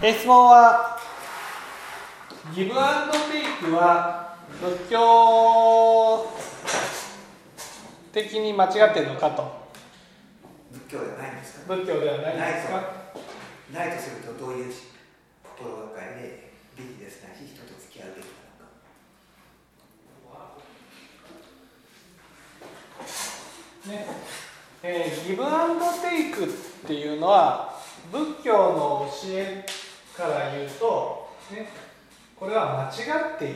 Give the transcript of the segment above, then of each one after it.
え質問はギブアンドテイクは仏教的に間違っているのかと。仏教ではないんですか？仏教ではないんですか？ないとするとどういう心がかりでビジネスないし人と付き合うべきなのか。ね。えーギブアンドテイクっていうのは仏教の教えから言うと、ね、これは間違っている、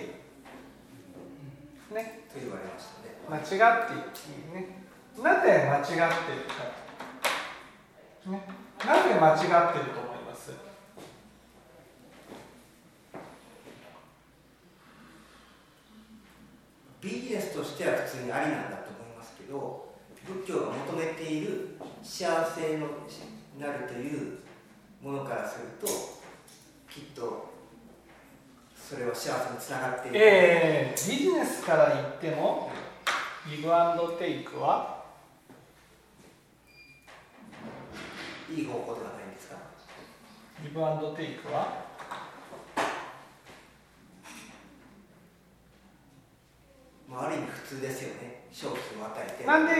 ね、と言われましたね。間違っている、ね、なぜ間違っているか、ね、なぜ間違っていると思います？ビジネスとしては普通にありなんだと思いますけど仏教が求めている幸せのなるというものからするときっとそれは幸せにつながっている、えー、ビジネスから言ってもギブアンドテイクはいい方向ではないんですか？ギブアンドテイクはまあ、ある意味普通ですよね。商品を与えて。なんで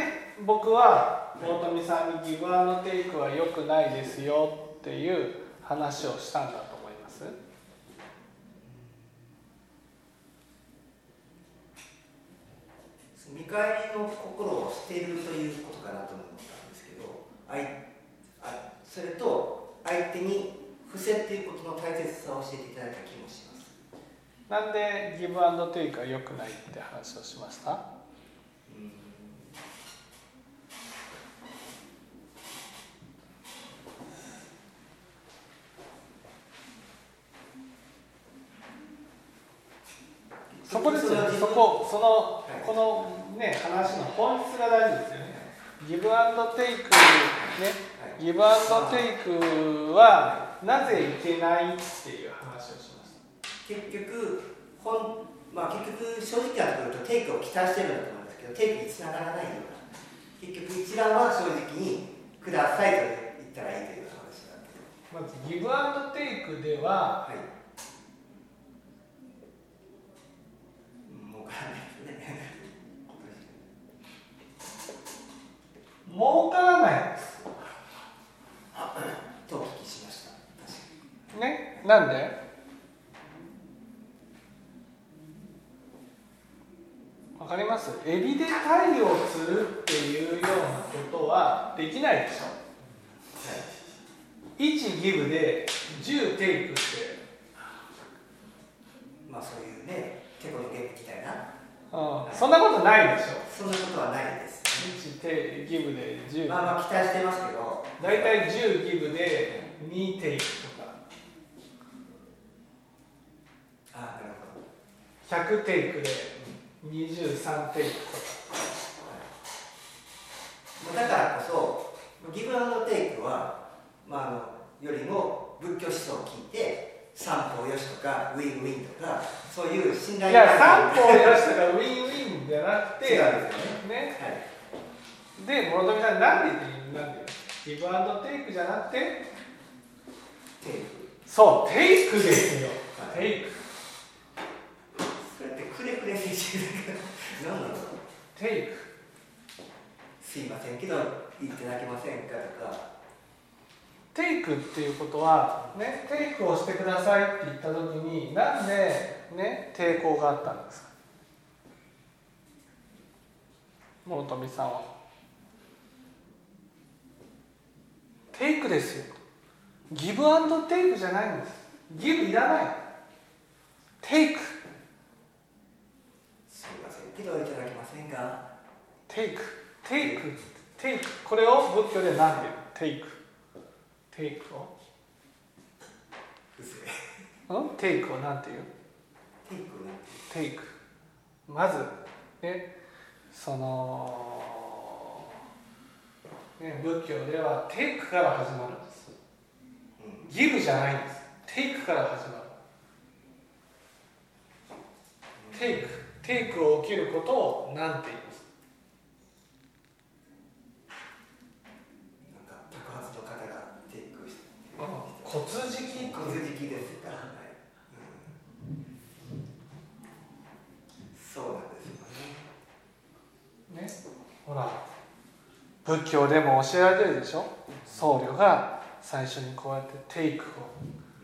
僕は大富さんにギブアンドテイクは良くないですよっていう話をしたんだと思います見返りの心を捨てるということかなと思ったんですけどあいあそれと相手に伏せっていうことの大切さを教えていただいた気もします。なんでギブアンドテイクは良くないって話をしましたうんそこですよねそこそのこのね話の本質が大事ですよね。ギブアンドテイクね。はい。ギブアンドテイクはなぜいけないっていう話をしました結局本、まあ、結局正直なところとテイクを期待してるんだと思うんですけどテイクにつながらないような。結局一覧は正直にくださいと言ったらいいという話なんでまずギブアンドテイクでははいうんわからないですね儲からないんですとお聞きしました確かねなんでわかりますエビで鯛を釣るっていうようなことはできないでしょ1ギブで10テイクってにまあそういうねテコのゲームみたいなうんそんなことないでしょそんなことはないです1テギブで10まあまあ期待してますけど大体10ギブで2テイクとかああなるほど100テイクで23テイクとかだからこそギブアンドテイクは、まあ、あのよりも仏教思想を聞いて三方よしとかウィンウィンとかそうい。や三方よしとかウィンウィンじゃなくて違うんですよね。ね。はい。で諸富さんなんでなんでギブアンドテイクじゃなくてテイク。そうテイクですよ。はい。テイク。それってくれくれ先生だけど何なのテイク。すいませんけど言っていただけませんかとかテイクっていうことはねテイクをしてくださいって言った時になんでね抵抗があったんですか？諸富さんは。テイクですよ。ギブアンドテイクじゃないんです。ギブいらない。テイク。すいませんけどいただけませんかテイク。テイク。テイク。これを仏教で何て言う？テイクテイクを？うせうん？テイクを何て言う？テイクね。テイク。まずねその、ね、仏教ではテイクから始まるんです。うん。ギブじゃないんです。テイクから始まる。テイク。テイクを受けることを何て言いますなんか爆発の方がテイクしてうん骨敷きって骨敷きですから、はいうんそうなんですよねねほら仏教でも教えられてるでしょ？僧侶が最初にこうやってテイクを、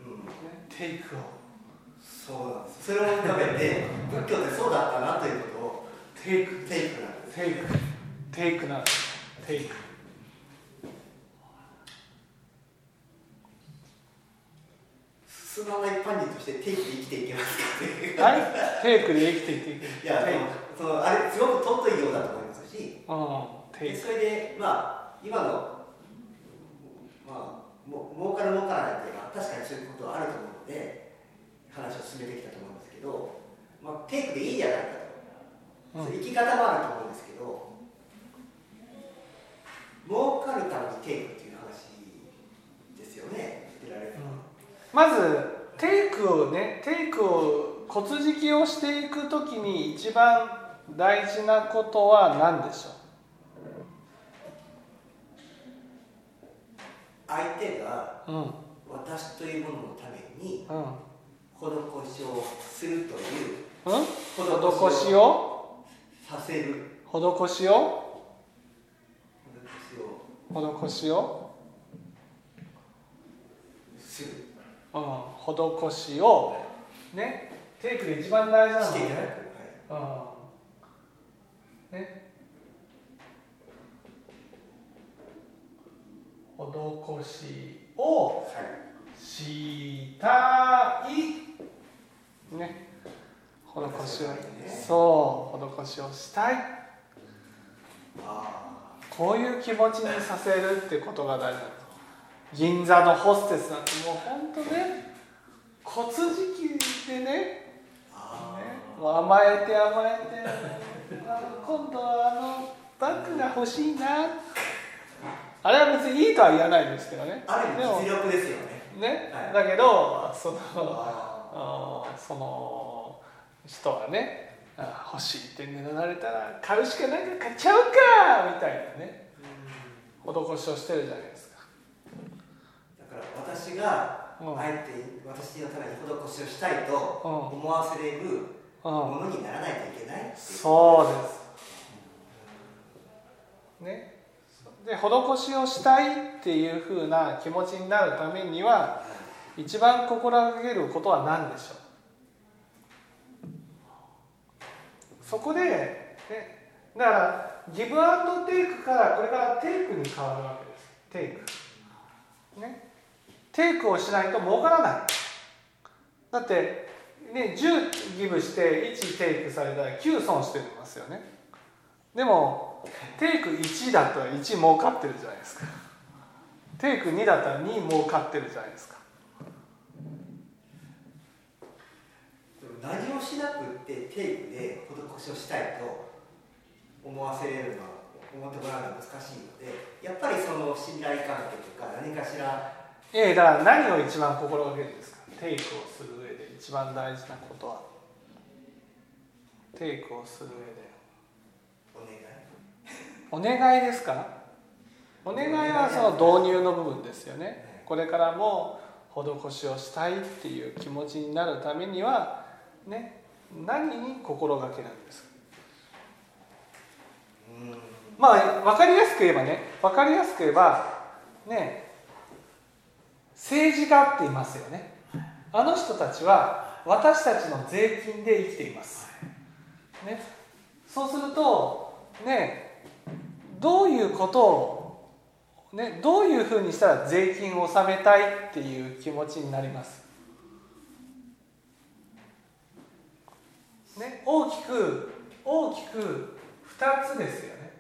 うん。ね、テイクを。そうなんですそれを浮かべて仏教ってそうだったなということをテイク。テイクなんです。テイク。テイクなんです。テイク。素直な一般人としてテイクで生きていけますかはい？テイクで生きていっていやテイそのあれすごく尊いようだと思いますし。クうんでそれでまあ今のまあも儲かる儲からないっていうのは確かにそういうことはあると思うので話を進めてきたと思うんですけど、まあ、テイクでいいじゃないかと、うん生き方もあると思うんですけど儲かるためにテイクっていう話ですよね、まずテイクをねテイクを骨敷きをしていくときに一番大事なことは何でしょう相手が私というもののためにうん。施しをするといううん。施施しをさせる。施しを施しを施しをする。うん。施しをね。テイクで一番大事なのね。はうん。ね施しをしたい。ね。施しを。そう施しをしたい。あこういう気持ちにさせるってことが大事なんです銀座のホステスなんてもう本当ね骨敷きでね。あね。甘えて甘えて。今度はあのバッグが欲しいなあれは別にいいとは言わないんですけどね。ある実力ですよね。ね、はい。だけどそのその人はねあ欲しいって狙われたら買うしかないから買っちゃおうかみたいなね施しをしてるじゃないですか。だから私がうん。あえて私のために施しをしたいとうん。思わせれるうん。ものにならないといけないそうです。ねで施しをしたいっていうふうな気持ちになるためには一番心がけることは何でしょう？そこで、ね、だからギブアンドテイクからこれからテイクに変わるわけです。テイク。ね。テイクをしないと儲からない。だってね10ギブして1テイクされたら9損してますよね。でもテイク1だったら1儲かってるじゃないですか。テイク2だったら2儲かってるじゃないですか。何をしなくってテイクで施しをしたいと思わせれるのは思ってもらうのは難しいのでやっぱりその信頼関係とか何かしら。ええだから何を一番心がけるんですか？テイクをする上で一番大事なことは。テイクをする上でお願いですか？お願いはその導入の部分ですよね。これからも施しをしたいっていう気持ちになるためにはね何に心がけるんですか？うん。まあ分かりやすく言えばね分かりやすく言えばね政治家っていますよね。あの人たちは私たちの税金で生きています、ね、そうするとねどういうことを、ね、どういうふうにしたら税金を納めたいっていう気持ちになります、ね、大きく大きく2つですよね。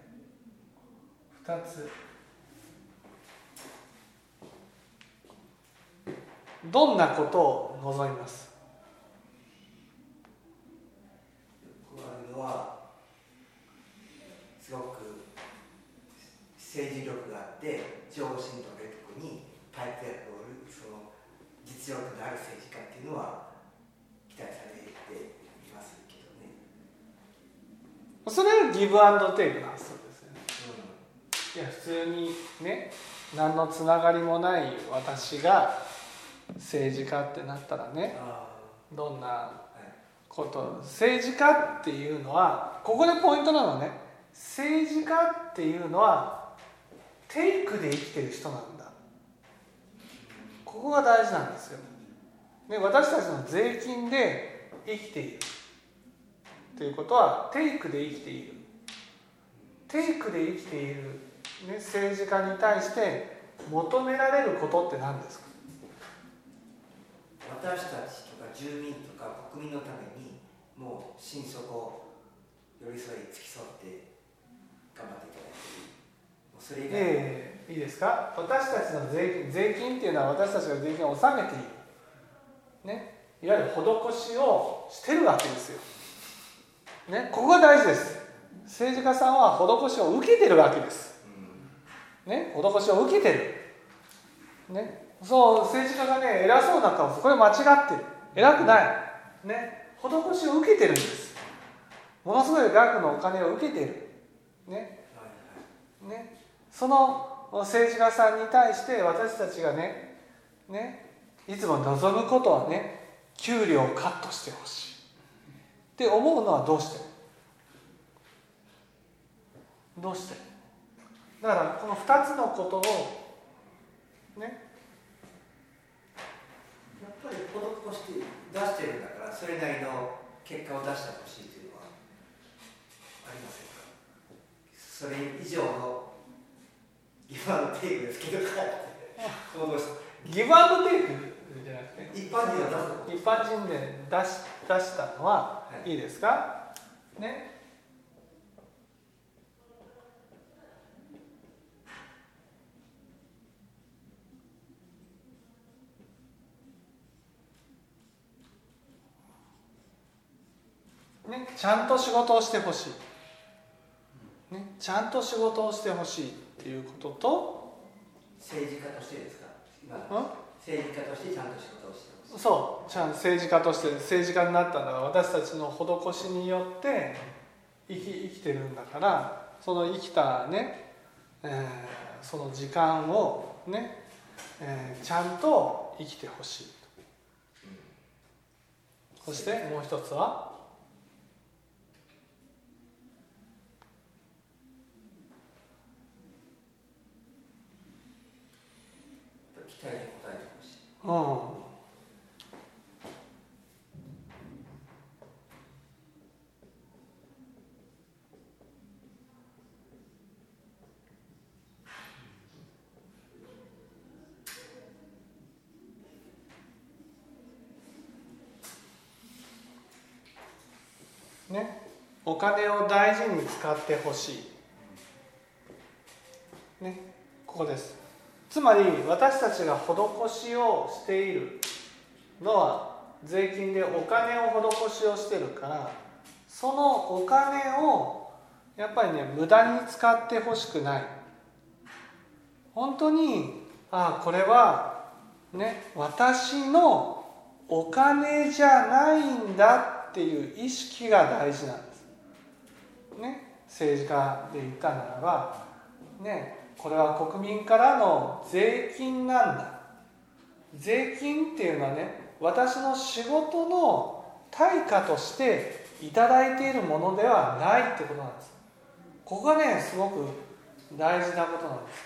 2つ。どんなことを望みます？すごく政治力があって上心とレトクにパイプ役を売るその実力のある政治家っていうのは期待されていますけどね、それはギブアンドテイクの発想ですよね。いや普通にね何のつながりもない私が政治家ってなったらねあどんなあはい。こと政治家っていうのはここでポイントなのはね。政治家っていうのはテイクで生きてる人なんだ。ここが大事なんですよ、ね、私たちの税金で生きている。ということはテイクで生きている。テイクで生きている、ね、政治家に対して求められることって何ですか？私たちとか住民とか国民のためにもう心底寄り添い付き添って頑張っていただいてもうそれ以外、ええいいですか？私たちの税金税金っていうのは私たちが税金を納めている、ね、いわゆる施しをしてるわけですよ、ね、ここが大事です。政治家さんは施しを受けてるわけです、ね、施しを受けてる、ね、そう政治家がね偉そうな顔これ間違ってる。偉くない、ね、施しを受けてるんです。ものすごい額のお金を受けてる、ね、はい。ね、その政治家さんに対して私たちがねねいつも望むことはね給料をカットしてほしい。って思うのはどうして？どうして？だからこの2つのことをねやっぱり施して出してるんだからそれなりの結果を出してほしいというのはありませんか？それ以上のギブアンドテイクですけどかって。想像してギブアンドテイクじゃなくて？一般人は出す一般人で出し出したのははい。いいですか？ね？ね、ちゃんと仕事をしてほしい、ね、ちゃんと仕事をしてほしいっていうことと、政治家としてですか？政治家としてちゃんと仕事をしてほしいそうちゃんと政治家として政治家になったのは私たちの施しによって生き生きてるんだからその生きたね、えーその時間をね、えーちゃんと生きてほしいそしてもう一つは期待に応えてほしいうん。ね、お金を大事に使ってほしい、ね、ここです。つまり私たちが施しをしているのは税金でお金を施しをしてるからそのお金をやっぱりね無駄に使ってほしくない。本当にああこれはね私のお金じゃないんだっていう意識が大事なんです。ね政治家で言ったならばねこれは国民からの税金なんだ。税金っていうのはね私の仕事の対価としていただいているものではないってことなんです。ここがねすごく大事なことなんです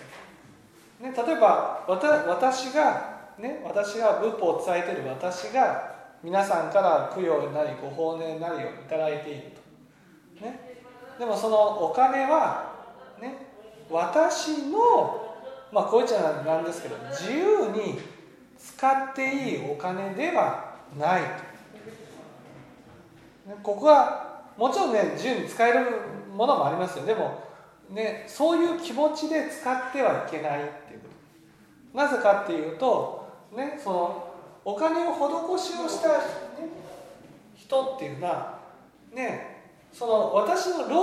よ、ね、例えば私がね私が仏法を伝えている私が皆さんから供養なりご法念なりをいただいていると、ね、でもそのお金は私のまあこういっちゃなんですけど自由に使っていいお金ではない、ここはもちろんね自由に使えるものもありますよでもねそういう気持ちで使ってはいけないっていうこと。なぜかっていうとねそのお金を施しをした、ね、人っていうのはねその私の労働の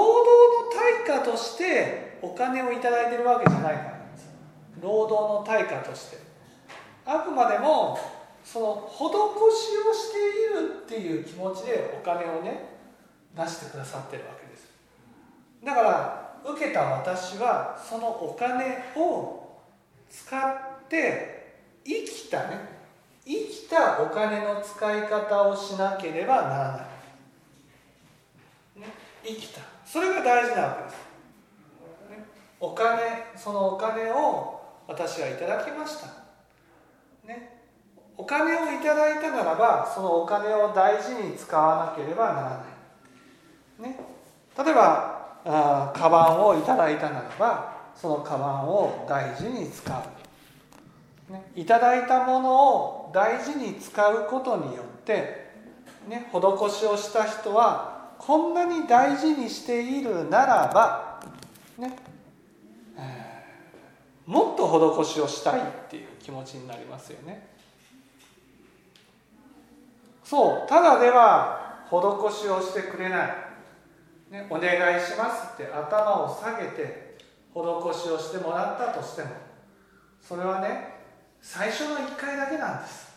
対価としてお金をいただいてるわけじゃないからなんです労働の対価として。あくまでもその施しをしているっていう気持ちでお金をね出してくださってるわけです。だから受けた私はそのお金を使って生きたね。生きたお金の使い方をしなければならない、生きた。それが大事なわけです、ね、お金そのお金を私はいただきました。ね。お金をいただいたならばそのお金を大事に使わなければならない、ね、例えばあカバンをいただいたならばそのカバンを大事に使う、ね、いただいたものを大事に使うことによって、ね、施しをした人はこんなに大事にしているならば、ね、もっと施しをしたいっていう気持ちになりますよね。そうただでは施しをしてくれない、ね、お願いしますって頭を下げて施しをしてもらったとしてもそれはね最初の1回だけなんです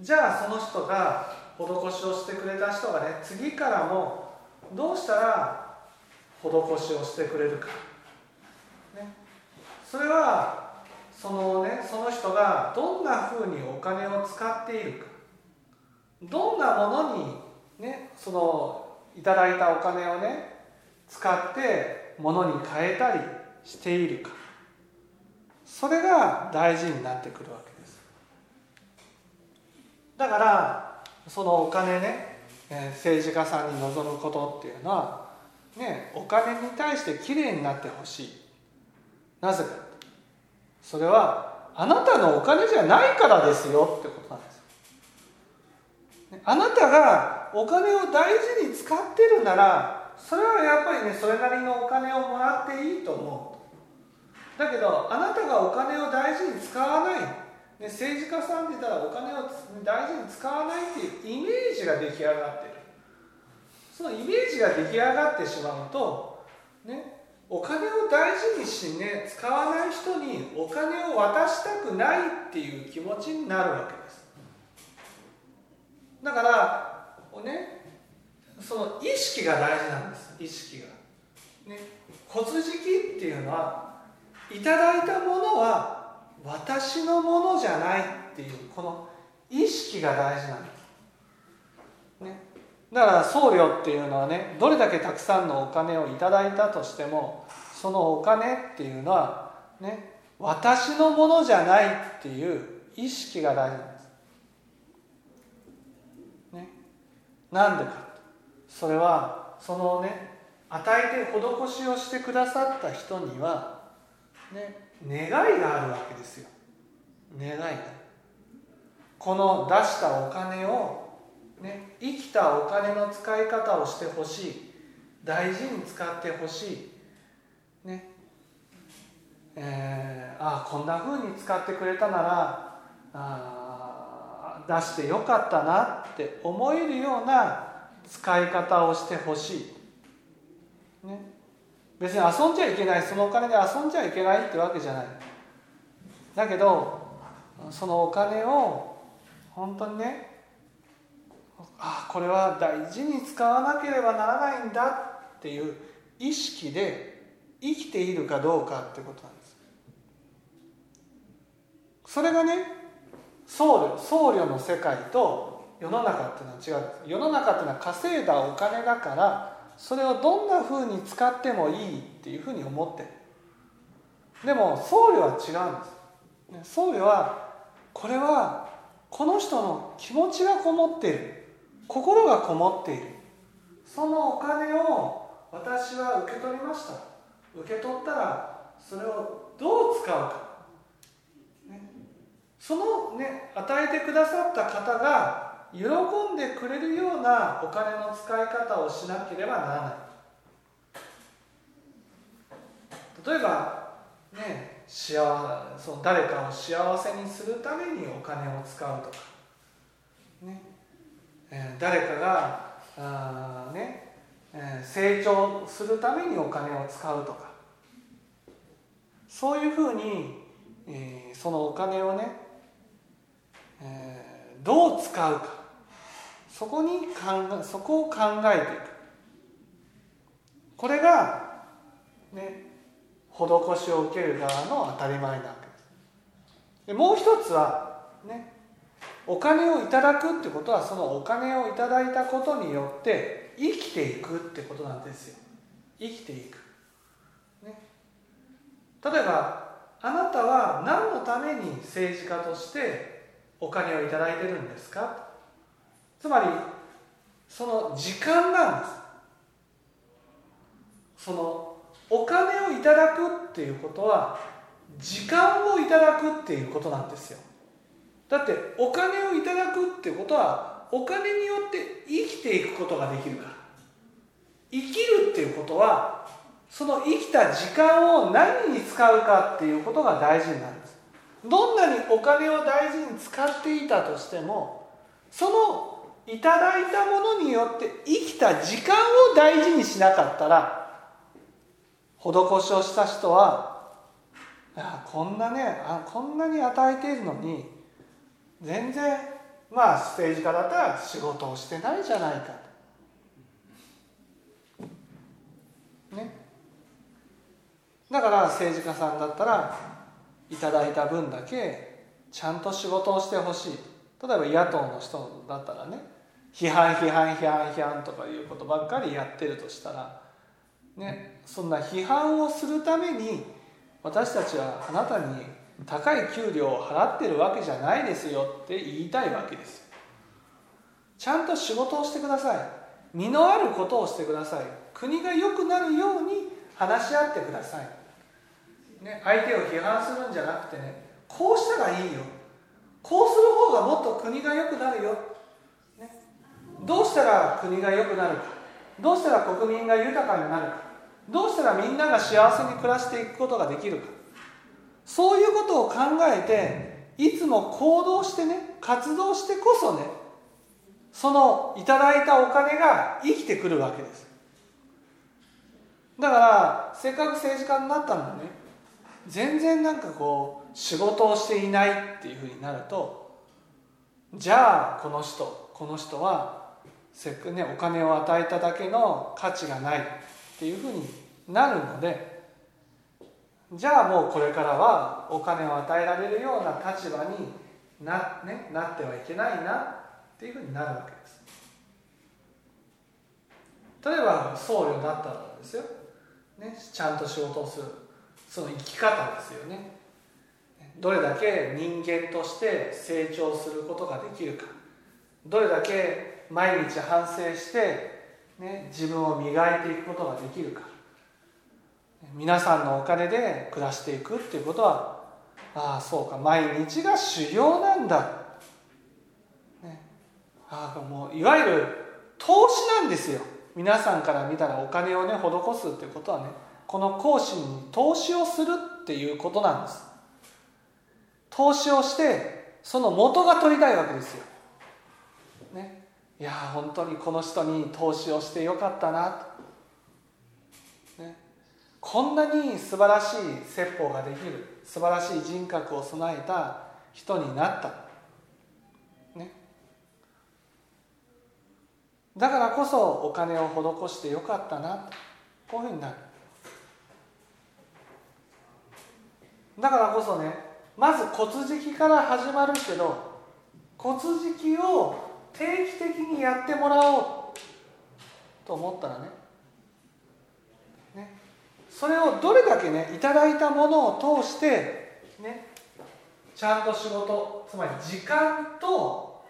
じゃあその人が施しをしてくれた人がね次からもどうしたら施しをしてくれるか、ね、それはそのねその人がどんなふうにお金を使っているか。どんなものにねそのいただいたお金をね使って物に変えたりしているか。それが大事になってくるわけです。だからそのお金ねえ政治家さんに望むことっていうのはねお金に対してきれいになってほしい。なぜか。それはあなたのお金じゃないからですよってことなんですあなたがお金を大事に使ってるならそれはやっぱりねそれなりのお金をもらっていいと思う。だけどあなたがお金を大事に使わない、ね、政治家さんって言ったらお金を大事に使わないっていうイメージが出来上がってる。そのイメージが出来上がってしまうとねお金を大事にしね使わない人にお金を渡したくないっていう気持ちになるわけです。だからねその意識が大事なんです。意識が。ね、骨敷きっていうのはいただいたものは私のものじゃないっていうこの意識が大事なんです。ね、だから僧侶っていうのはねどれだけたくさんのお金をいただいたとしてもそのお金っていうのはね私のものじゃないっていう意識が大事なんです。ね、なんでかそれはそのね与えて施しをしてくださった人には、ね、願いがあるわけですよ。願いが。この出したお金を、ね、生きたお金の使い方をしてほしい。大事に使ってほしい。ね。えー、ああこんなふうに使ってくれたならあ出してよかったなって思えるような使い方をしてほしい、ね、別に遊んじゃいけないそのお金で遊んじゃいけないってわけじゃない。だけどそのお金を本当にねあこれは大事に使わなければならないんだっていう意識で生きているかどうかってことなんです。それがね僧侶僧侶の世界と世の中っていうのは違う世の中っていうのは稼いだお金だからそれをどんなふうに使ってもいいっていうふうに思ってる。でも僧侶は違うんです。僧侶はこれはこの人の気持ちがこもっている。心がこもっている。そのお金を私は受け取りました。受け取ったらそれをどう使うか、ね、そのね与えてくださった方が喜んでくれるようなお金の使い方をしなければならない。例えばね幸その誰かを幸せにするためにお金を使うとか、ね。えー、誰かがあ、ね。えー、成長するためにお金を使うとか。そういうふうに、えー、そのお金をね、えー、どう使うか。そこに考えそこを考えていく。これがね施しを受ける側の当たり前なわけ。ですでもう一つはねお金をいただくってことはそのお金をいただいたことによって生きていくってことなんですよ。生きていく、ね、例えばあなたは何のために政治家としてお金をいただいてるんですか？つまりその時間なんです。そのお金をいただくっていうことは時間をいただくっていうことなんですよ。だってお金をいただくっていうことはお金によって生きていくことができるから。生きるっていうことはその生きた時間を何に使うかっていうことが大事になるんです。どんなにお金を大事に使っていたとしてもそのいただいたものによって生きた時間を大事にしなかったら施しをした人はこんなねあこんなに与えているのに全然まあ政治家だったら仕事をしてないじゃないかと。ね。だから政治家さんだったらいただいた分だけちゃんと仕事をしてほしい例えば野党の人だったらね批判批判批判批判とかいうことばっかりやってるとしたらねそんな批判をするために私たちはあなたに高い給料を払ってるわけじゃないですよって言いたいわけです。ちゃんと仕事をしてください。身のあることをしてください。国が良くなるように話し合ってください、ね、相手を批判するんじゃなくてねこうしたらいいよ。こうする方がもっと国が良くなるよ、どうしたら国が良くなるかどうしたら国民が豊かになるかどうしたらみんなが幸せに暮らしていくことができるか。そういうことを考えていつも行動してね活動してこそねそのいただいたお金が生きてくるわけです。だからせっかく政治家になったのにね全然なんかこう仕事をしていないっていうふうになるとじゃあこの人この人はせっねお金を与えただけの価値がないっていうふうになるのでじゃあもうこれからはお金を与えられるような立場にな,、ね、なってはいけないなっていうふうになるわけです。例えば僧侶だったらですよ、ね、ちゃんと仕事をする。その生き方ですよね。どれだけ人間として成長することができるか。どれだけ毎日反省して、ね、自分を磨いていくことができるか。皆さんのお金で暮らしていくっていうことはああそうか。毎日が修行なんだ、ね、ああもういわゆる投資なんですよ。皆さんから見たらお金をね施すっていうことはねこの講師に投資をするっていうことなんです。投資をしてその元が取りたいわけですよ、ね、いや本当にこの人に投資をしてよかったな。とこんなに素晴らしい説法ができる素晴らしい人格を備えた人になった、ね、だからこそお金を施してよかったな。こういうふうになる。だからこそねまず骨敷から始まるけど骨敷を定期的にやってもらおうと思ったらね。ね。それをどれだけねいただいたものを通してねちゃんと仕事つまり時間と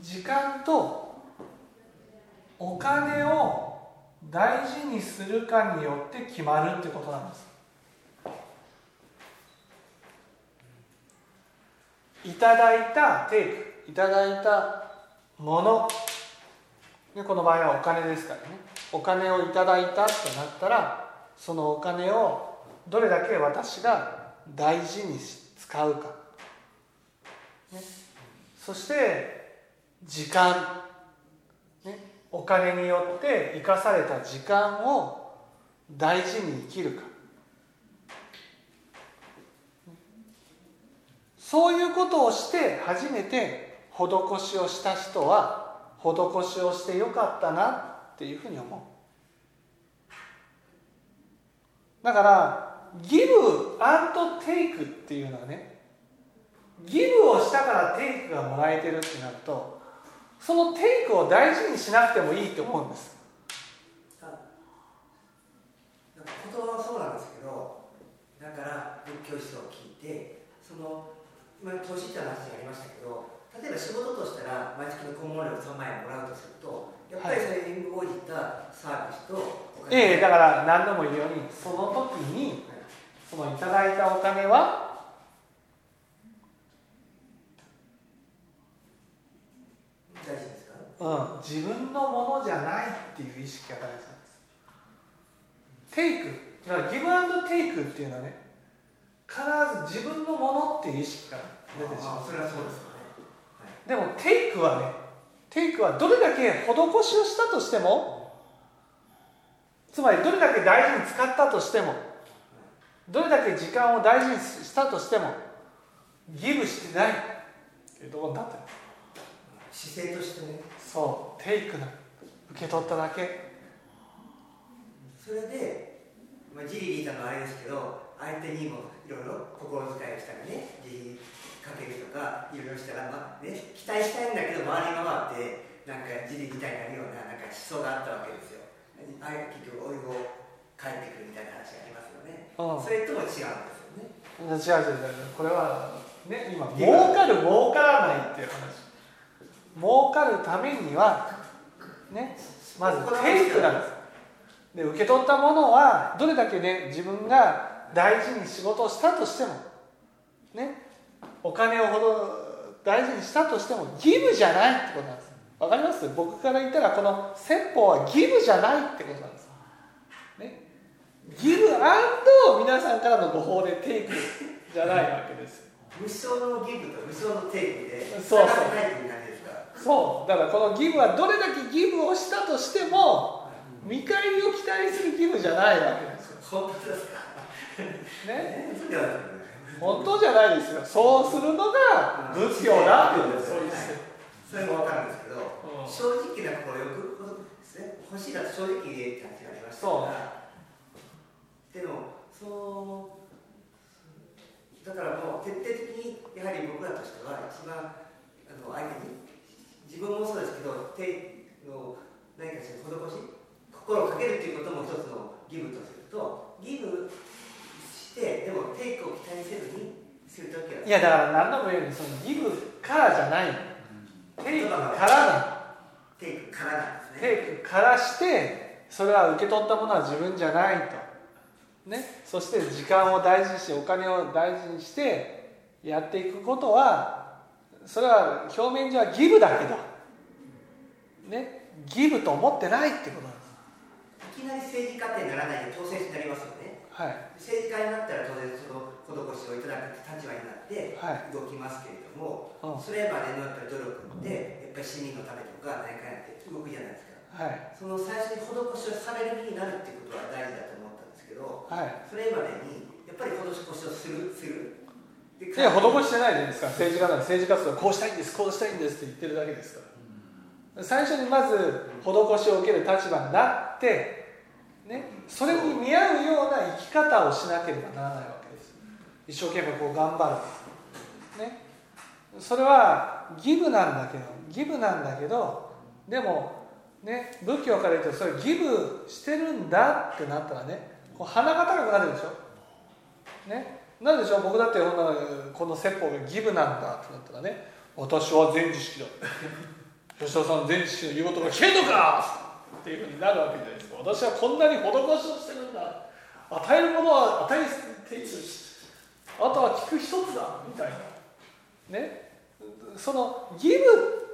時間とお金を大事にするかによって決まるってことなんです。いただいたテイクいただいたもの。でこの場合はお金ですからね。お金をいただいたとなったらそのお金をどれだけ私が大事に使うか、ね、そして時間、ね、お金によって生かされた時間を大事に生きるかそういうことをして初めて施しをした人は施しをしてよかったなっていうふうに思う。だからギブアンドテイクっていうのはねギブをしたからテイクがもらえてるってなるとそのテイクを大事にしなくてもいいって思うんです。言葉はそうなんですけどだから仏教思想を聞いてその今投資って話がありましたけど例えば仕事としたら毎月の顧問料3万円もらうとするとやっぱりそれに応じたサービスとええだから何度も言うようにその時にそのいただいたお金は大事ですか、うん、自分のものじゃないっていう意識が大事なんです。テイクだからギブアンドテイクっていうのはね必ず自分のものっていう意識が出てしまう。それはそうですよね、でもテイクはねテイクはどれだけ施しをしたとしてもつまりどれだけ大事に使ったとしてもどれだけ時間を大事にしたとしてもギブしてない。っていうところになってる。姿勢としてね。そうテイクな受け取っただけ。それで、まあ、ジリリーさんのあれですけど相手にもいろいろ心遣いをしたりねジリかけるとかいろいろしたら、まあね、期待したいんだけど回り回ってなんかジリみたいになるようななんか思想があったわけですよ。あれ結局お湯を帰ってくるみたいな話がありますよね、うんそれとも違うんですよね。違う違う違う。これはね今儲かる儲からないっていう話。儲かるためにはねまずテイクなんです。で受け取ったものはどれだけね自分が大事に仕事をしたとしてもねお金をほど大事にしたとしても義務じゃないってことなんですわかります？僕から言ったらこの説法は義務じゃないってことなんですね。ギブ皆さんからのご法でテイクじゃないわけです無償のギブと無償のテイクでそうそう。そう。だからこのギブはどれだけギブをしたとしても見返りを期待するギブじゃないわけですよ。本当ですか？ね。本当じゃないですよ。そうするのが仏教だっていうそういうそれも分かるんですけど、うん。正直な心よくですね。欲しいなと正直言えって話がありましたから。でもそうだからもう徹底的にやはり僕らとしては一番あの相手に自分もそうですけど手の何かしら施し心をかけるということも一つのギブとするとギブしてでもテイクを期待せずにするときはいやだから何度も言うようにそのギブからじゃないテイクからなテイクからなんですね。テイクからしてそれは受け取ったものは自分じゃないと。ね。そして時間を大事にしてお金を大事にしてやっていくことはそれは表面上はギブだけど。ね。ギブと思ってないってことなんです。いきなり政治家ってならないで当選になりますよねはい。政治家になったら当然その施しをいただく立場になってはい。動きますけれども、うん。それまでのやっぱり努力ってやっぱり市民のためとか何かやって動くじゃないですか。はい。その最初に施しをされる身になるっていうことは大事だと思ったんですけどはい。それまでにやっぱり施しをするする。でいや施してないじゃないですか。政治家なら政治活動こうしたいんですこうしたいんですって言ってるだけですから。最初にまず施しを受ける立場になって、ね、それに見合うような生き方をしなければならないわけです。一生懸命こう頑張る、ね、それはギブなんだけど。ギブなんだけどでも、ね、仏教から言うとそれギブしてるんだってなったらねこう鼻が高くなるでしょ。ね。なんでしょ。う僕だってこんなこの説法がギブなんだってなったらね私は全知識だ。吉田さん全知識の言うことが聞けんのかっていうふうになるわけじゃない。ですか私はこんなに施しをしてるんだ。与えるものは与えているあとは聞く一つだみたいな。ね。そのギブ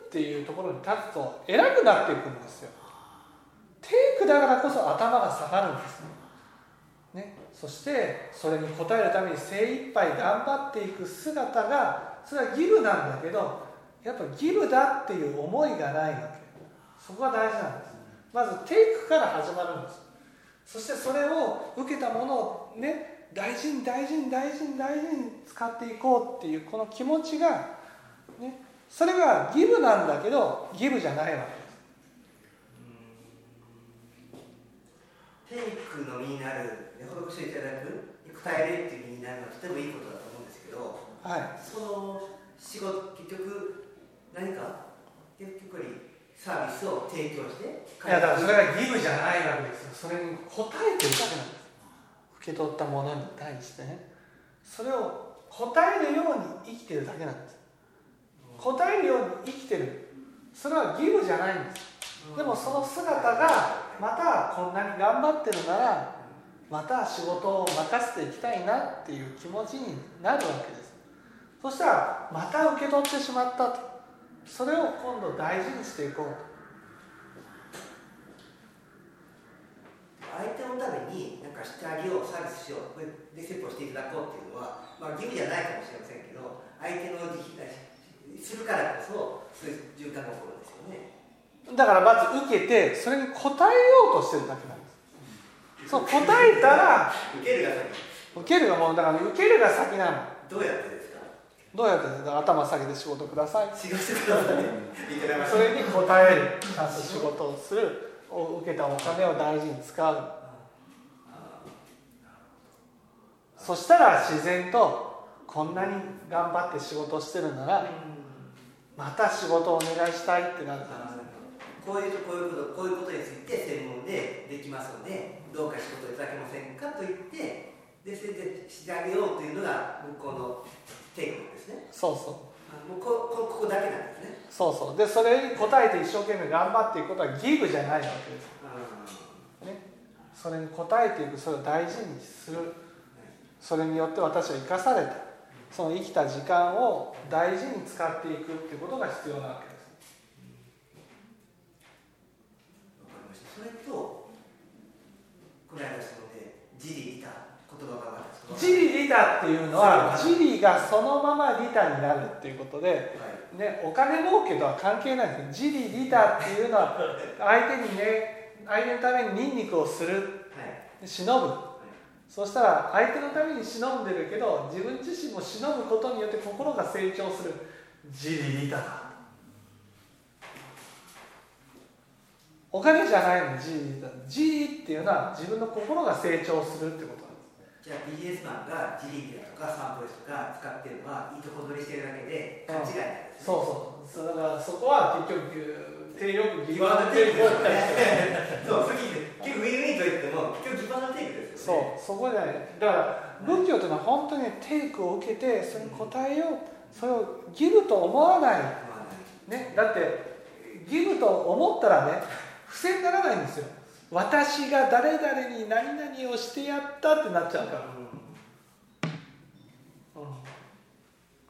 っていうところに立つと偉くなっていくんですよ。テイクだからこそ頭が下がるんですね、そしてそれに応えるために精一杯頑張っていく姿がそれはギブなんだけどやっぱギブだっていう思いがないわけ。そこが大事なんです。まずテイクから始まるんです。そしてそれを受けたものをね大事に大事に大事に大事に使っていこうっていうこの気持ちがねそれがギブなんだけどギブじゃないわけです。テイクの身になる施しをいただく答えれるっていう意味になるのはとてもいいことだと思うんですけどはい。その仕事結局何か結局にサービスを提供していやだからそれが義務じゃないわけですよ。それに応えてるだけなんです。受け取ったものに対してね。それを答えるように生きてるだけなんです。答えるように生きてる。それは義務じゃないんです。でもその姿がまたこんなに頑張ってるならまた仕事を任せていきたいなっていう気持ちになるわけです。そしたらまた受け取ってしまったと。それを今度大事にしていこうと。相手のために何かしてあげようサービスしよう。これでセットしていただこうっていうのは、まあ、義務じゃないかもしれませんけど相手の自費するからこそそういう循環が起こるんですよねだからまず受けてそれに答えようとしてるだけなんです。そう答えたら受けるが先。受けるがもうだから受けるが先なの。どうやって？どうやって頭下げて仕事ください？それに答えるちゃんと仕事をするを受けたお金を大事に使う。そしたら自然とこんなに頑張って仕事をしてるならまた仕事をお願いしたいってなるか。らこういうとこういうことこういうことについて専門でできますのでどうか仕事いただけませんかと言ってでそれでしてあげようというのが向こうのですね。そうそう。あもうここここだけなんですね。そうそう。でそれに応えて一生懸命頑張っていくことはギブじゃないわけです。ね、それに応えていくそれを大事にする。それによって私は生かされた。その生きた時間を大事に使っていくっていうことが必要なわけですわかりましたそれとこの間質問で自利利他言葉があったんです自利利他っていうのは自利がそのまま利他になるっていうことで、はい。ね、お金儲けとは関係ないんです自利利他っていうのは相手にね相手のためにニンニクをするはい。忍ぶ。そしたら相手のために忍んでるけど自分自身も忍ぶことによって心が成長する。自利利他だ。お金じゃないの自利利他自利っていうのは自分の心が成長するってことじゃあビジネスマンが自利だとかサンプレスとか使ってるのはいいとこ取りしてるだけで勘違いなんですね。そうそうそう。だからそこは結局低力ギギバーのテイクをですよねそうさっき結構ウィンウィンと言っても結局ギバーのテイクですよね。そうそこじゃないだから仏教というのは本当にテイクを受けてそれに応えようそれをギブと思わない、ね、だってギブと思ったらね不正にならないんですよ私が誰々に何々をしてやったってなっちゃうから、うん。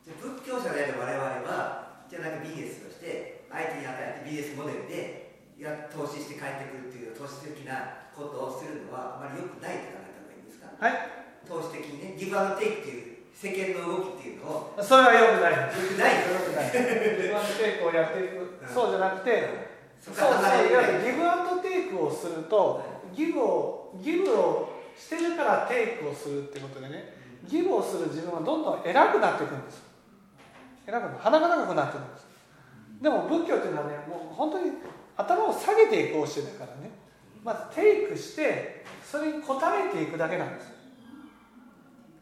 じゃあ仏教者である我々はじゃあなんかビジネスとして相手に与えてビジネスモデルでや投資して帰ってくるっていう投資的なことをするのはあまり良くないと考えた方がいいんですか？はい。投資的にねギブアンドテイクっていう世間の動きっていうのをそれは良くない。良くない良くない。ギブアンドテイクをやっていく。そうじゃなくてそそうそういわゆるるギブアンドテイクをするとギブをギブをしてるからテイクをするってことでねギブをする自分はどんどん偉くなっていくんです偉くな鼻が長くなっていくんです。でも仏教っていうのはねもう本当に頭を下げていく教えだからね。まずテイクしてそれに応えていくだけなんです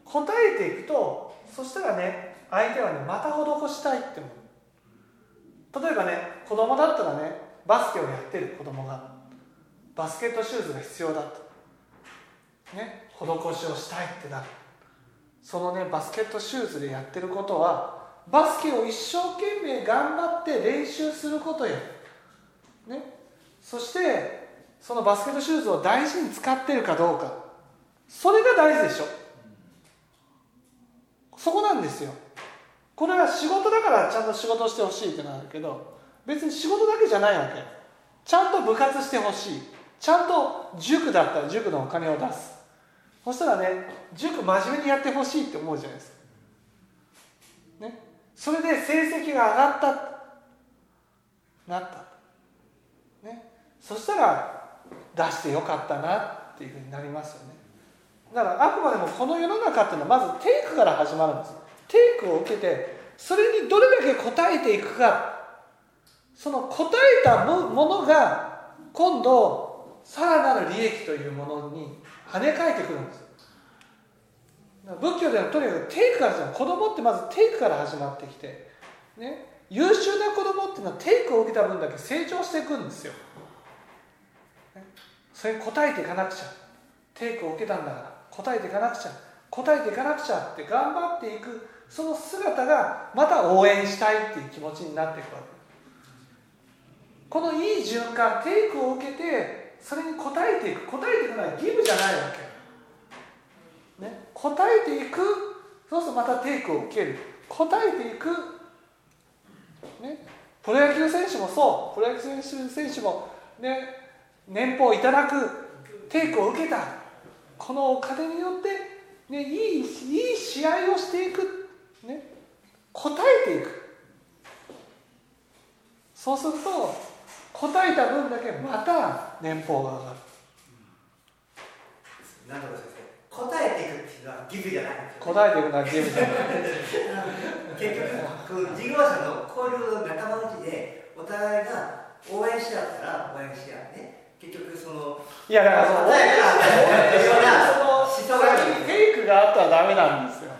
応えていくとそしたらね相手はねまた施したいって思う。例えばね子供だったらねバスケをやってる子供がバスケットシューズが必要だと。ね施しをしたいってなる。そのねバスケットシューズでやってることはバスケを一生懸命頑張って練習することやね。そしてそのバスケットシューズを大事に使ってるかどうか。それが大事でしょ。そこなんですよ。これは仕事だからちゃんと仕事してほしいってなるけど別に仕事だけじゃないわけ。ちゃんと部活してほしい。ちゃんと塾だったら塾のお金を出す。そしたらね塾真面目にやってほしいって思うじゃないですか。ね。それで成績が上がった。なった。ね。そしたら出してよかったなっていうふうになりますよね。だからあくまでもこの世の中っていうのはまずテイクから始まるんですテイクを受けてそれにどれだけ応えていくか。その答えたものが今度さらなる利益というものに跳ね返ってくるんです。仏教ではとにかくテイクからじゃん。子供ってまずテイクから始まってきて、ね、優秀な子供っていうのはテイクを受けた分だけ成長していくんですよ、それに応えていかなくちゃ。テイクを受けたんだから。応えていかなくちゃ。応えていかなくちゃって頑張っていく。その姿がまた応援したいっていう気持ちになっていくわけ。このいい循環テイクを受けてそれに応えていく応えていくのは義務じゃないわけ、ね、応えていくそうするとまたテイクを受ける応えていく、ね、プロ野球選手もそうプロ野球選手も、ね、年俸をいただくテイクを受けたこのお金によって、ね、いいいい試合をしていく、ね、応えていく。そうすると答えた分だけまた年俸が上がる。なんとか先生、答えていくっていうのは義務じゃないんですよ、ね、答えていくのは義務じゃない。結局、この事業者の交流の仲間内で、お互いが応援し合ったら応援し合うね。結局そのいやだからその答えがその思想がフェイクがあったらダメなんですよ。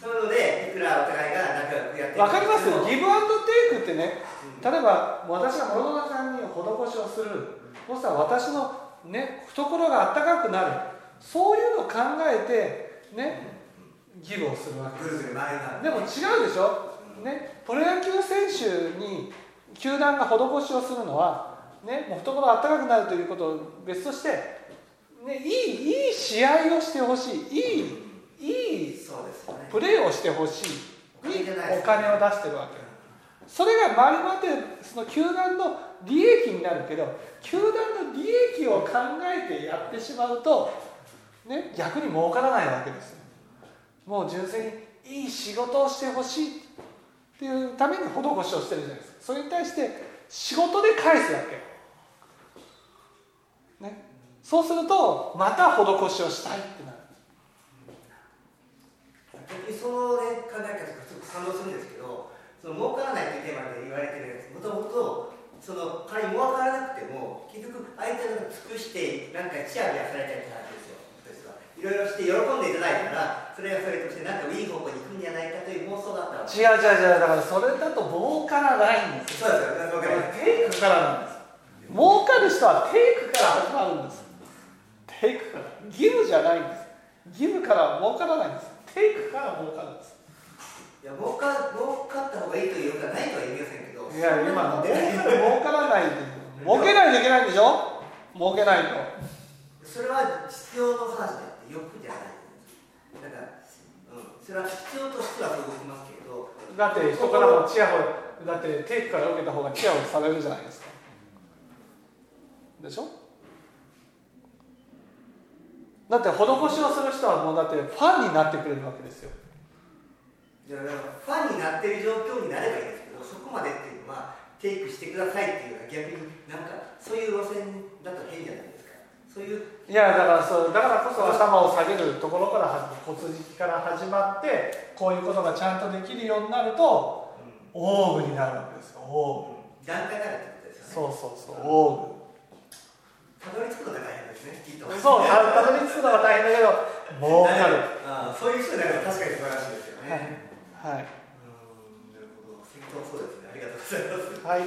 そういうのでいくらお互いがやってわかりますよ。ギブアンドテイクってね、例えば私が諸田さんに施しをする。そしたら私の、ね、懐があったかくなる。そういうのを考えてねギブをするわけ。ですでも違うでしょ、ね、プロ野球選手に球団が施しをするのは、ね、もう懐があったかくなるということを別として、ね、いいいい試合をしてほしい。いいいいプレーをしてほしいにお金を出してるわけ。それが周りまでその球団の利益になるけど球団の利益を考えてやってしまうと、ね、逆に儲からないわけですもう純粋にいい仕事をしてほしいっていうために施しをしてるじゃないですか。それに対して仕事で返すわけ、ね、そうするとまた施しをしたい。ってなるその、ね、考え方がすごく賛同するんですけどその儲からないというテーマで言われてるんですもともとその仮に儲からなくても結局相手が尽くしてなんかチヤホヤされたりするですよ。いろいろして喜んでいただいたらそれがそれとしてなんかいい方向に行くんじゃないかという妄想だった違う違う違うだからそれだと儲からないんですそうですよテイクからなんです。儲かる人はテイクから始まるんです。テイクから。義務じゃないんです。義務から儲からないんですテイクから儲かるんです。いや儲か儲かった方がいいというかないとは言いませんけどいや今儲かる儲からない儲けないといけないんでしょ？儲けないと。それは必要の話であって欲じゃない。だから、うん、それは必要としては動きますけど。だって人からもチヤホヤだってテイクから受けた方がチヤホヤされるじゃないですか。でしょ？だって施しをする人はもうだってファンになってくれるわけですよ。ファンになってる状況になればいいですけどそこまでっていうのはテイクしてくださいっていうのは逆になんかそういう路線だと変じゃないですか。そういういやだからそうだからこそ頭を下げるところから骨軸から始まってこういうことがちゃんとできるようになると、うん、オーブになるわけですよオーブ。段階からってことですよね。そうそうそうオーブ。たどり着くのが大変ねいいと。そうたどり着くのが大変だけど儲かる。あそういう人になるは確かに素晴らしいですよね。はい、はい、うんなるほど。先頭そうですね。ありがとうございます。はい。